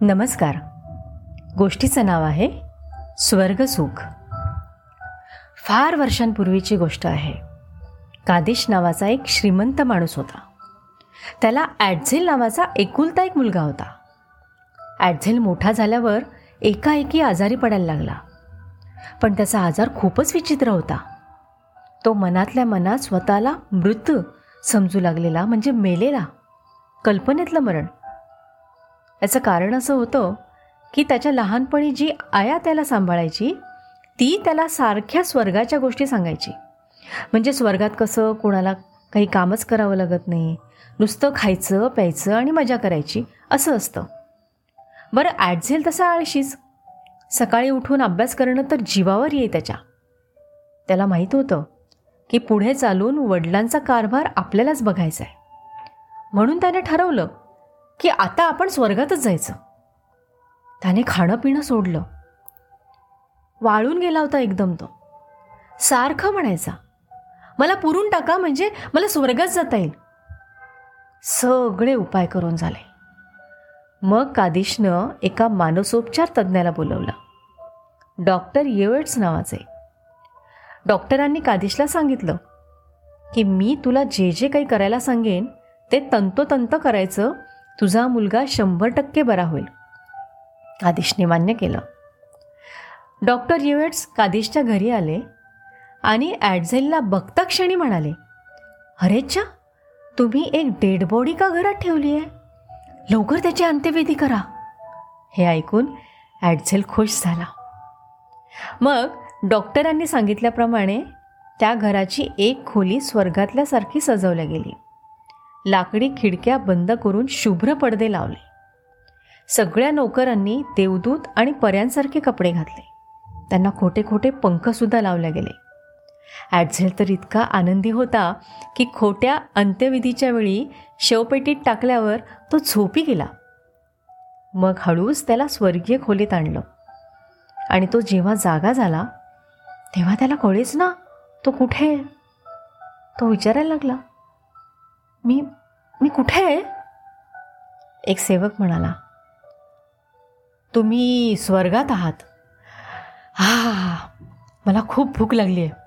नमस्कार. गोष्टीचं नाव आहे स्वर्गसुख फार वर्षांपूर्वीची गोष्ट आहे. कादेश नावाचा एक श्रीमंत माणूस होता. त्याला ॲडझेल नावाचा एकुलता एक मुलगा होता. ॲडझेल मोठा झाल्यावर एकाएकी आजारी पडायला लागला. पण त्याचा आजार खूपच विचित्र होता. तो मनातल्या मनात स्वतःला मृत समजू लागलेला म्हणजे मेलेला. कल्पनेतलं मरण. याचं कारण असं होतं की त्याच्या लहानपणी जी आया त्याला सांभाळायची ती त्याला सारख्या स्वर्गाच्या गोष्टी सांगायची. म्हणजे स्वर्गात कसं कोणाला काही कामच करावं लागत नाही नुसतं खायचं प्यायचं आणि मजा करायची असं असतं. बरं ॲडझेल तसा आळशीच. सकाळी उठून अभ्यास करणं तर जीवावर येई त्याच्या. त्याला माहीत होतं की पुढे चालून वडिलांचा कारभार आपल्यालाच बघायचा आहे म्हणून त्याने ठरवलं की आता आपण स्वर्गातच जायचं. त्याने खाणं पिणं सोडलं. वाळून गेला होता एकदम तो. सारखं म्हणायचा मला पुरून टाका म्हणजे मला स्वर्गात जाता येईल. सगळे उपाय करून झाले. मग कादिशनं एका मानसोपचार तज्ज्ञाला बोलवलं. डॉक्टर येवेट्स नावाचे. डॉक्टरांनी कादिशला सांगितलं की मी तुला जे जे काही करायला सांगेन ते तंतोतंत करायचं तुझा मुलगा शंभर टक्के बरा होईल. कादिशने मान्य केलं. डॉक्टर युएट्स कादिशच्या घरी आले आणि ॲडझेलला बघता क्षणी म्हणाले अरेच्छा तुम्ही एक डेड बॉडी का घरात ठेवली आहे? लवकर त्याची अंत्यविधी करा. हे ऐकून ॲडझेल खुश झाला. मग डॉक्टरांनी सांगितल्याप्रमाणे त्या घराची एक खोली स्वर्गातल्यासारखी सजवल्या गेली. लाकडी खिडक्या बंद करून शुभ्र पडदे लावले. सगळ्या नोकरांनी देवदूत आणि पर्यांसारखे कपडे घातले. त्यांना खोटे खोटे पंखसुद्धा लावले गेले. ॲडझेल तर इतका आनंदी होता की खोट्या अंत्यविधीच्या वेळी शवपेटीत टाकल्यावर तो झोपी गेला. मग हळूच त्याला स्वर्गीय खोलीत आणलं. आणि तो जेव्हा जागा झाला तेव्हा त्याला कळेच ना तो कुठे तो विचारायला लागला मी मी कुठे आहे? एक सेवक म्हणाला. तुम्ही स्वर्गात आहात. हा मला खूप भूक लागली आहे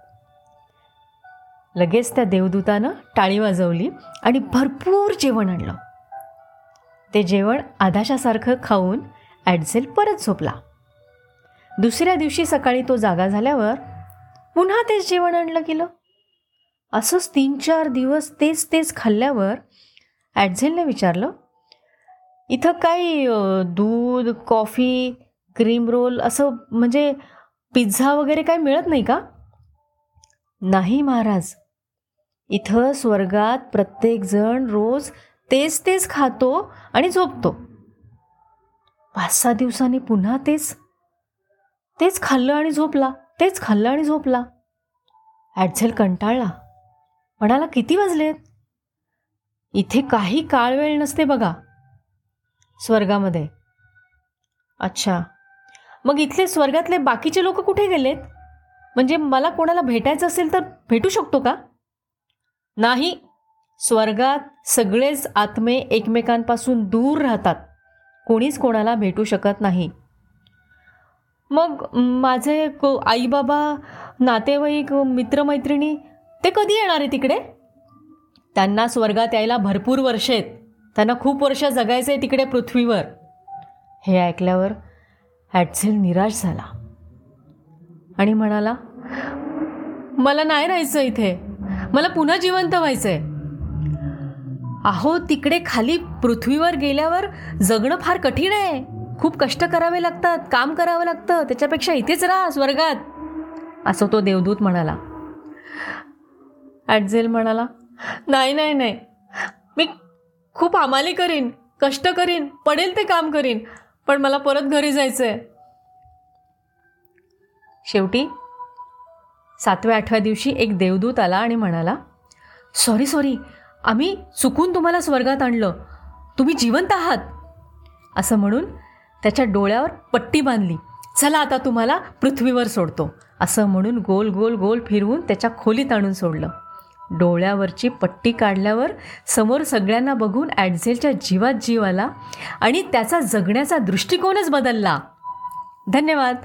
लगेच त्या देवदूतानं टाळी वाजवली आणि भरपूर जेवण आणलं. ते जेवण आधाशासारखं खाऊन ॲडझेल परत झोपला. दुसऱ्या दिवशी सकाळी तो जागा झाल्यावर पुन्हा तेच जेवण आणलं गेलं. असंच तीन चार दिवस तेच तेच खाल्ल्यावर ॲडझेलने विचारलं इथं काही दूध कॉफी क्रीम रोल असं म्हणजे पिझ्झा वगैरे काही मिळत नाही का? नाही महाराज. इथं स्वर्गात प्रत्येकजण रोज तेच तेच खातो आणि झोपतो. पाच सहा दिवसांनी पुन्हा तेच? तेच खाल्लं आणि झोपला तेच खाल्लं आणि झोपला. ॲडझेल कंटाळला. म्हणाला किती वाजलेत? इथे काही काळ वेळ नसते बघा. स्वर्गामध्ये. अच्छा. मग इथले स्वर्गातले बाकीचे लोक कुठे गेलेत? म्हणजे मला कोणाला भेटायचं असेल तर भेटू शकतो का? नाही. स्वर्गात सगळेच आत्मे एकमेकांपासून दूर राहतात. कोणीच कोणाला भेटू शकत नाही. मग माझे आई बाबा नातेवाईक मित्रमैत्रिणी ते कधी येणार आहे तिकडे? त्यांना स्वर्गात यायला भरपूर वर्ष आहेत. त्यांना खूप वर्ष जगायचं आहे तिकडे पृथ्वीवर. हे ऐकल्यावर हॅटझेल निराश झाला. आणि म्हणाला मला नाही राहायचं इथे. मला पुन्हा जिवंत व्हायचं आहे अहो तिकडे खाली पृथ्वीवर गेल्यावर जगणं फार कठीण आहे. खूप कष्ट करावे लागतात काम करावं लागतं. त्याच्यापेक्षा इथेच राहा स्वर्गात. असं तो देवदूत म्हणाला. ॲडझेल म्हणाला नाही नाही नाही. मी खूप हमाली करीन कष्ट करीन पडेल ते काम करीन पण मला परत घरी जायचं आहे शेवटी सातव्या आठव्या दिवशी एक देवदूत आला आणि म्हणाला सॉरी सॉरी आम्ही चुकून तुम्हाला स्वर्गात आणलं. तुम्ही जिवंत आहात. असं म्हणून त्याच्या डोळ्यावर पट्टी बांधली. चला आता तुम्हाला पृथ्वीवर सोडतो. असं म्हणून गोल गोल गोल फिरवून त्याच्या खोलीत आणून सोडलं. डोळ्यावरची पट्टी काढल्यावर समोर सगळ्यांना बघून ॲडझेलच्या जीवात जीव आला आणि त्याचा जगण्याचा दृष्टिकोनच बदलला. धन्यवाद.